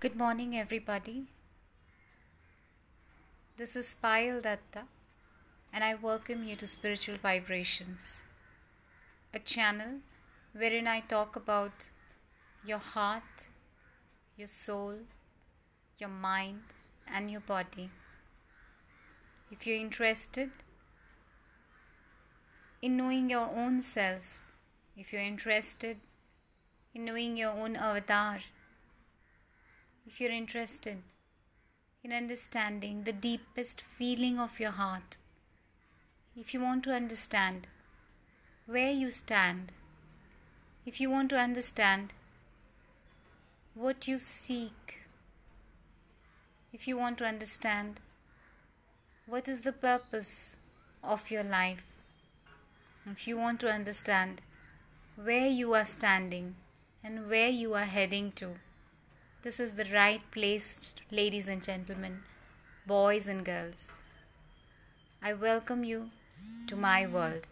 Good morning, everybody. This is Payal Datta, and I welcome you to Spiritual Vibrations, a channel wherein I talk about your heart, your soul, your mind, and your body. If you're interested in knowing your own self, if you're interested in knowing your own avatar, if you're interested in understanding the deepest feeling of your heart, if you want to understand where you stand, if you want to understand what you seek, if you want to understand what is the purpose of your life, if you want to understand where you are standing and where you are heading to, this is the right place, ladies and gentlemen, boys and girls. I welcome you to my world.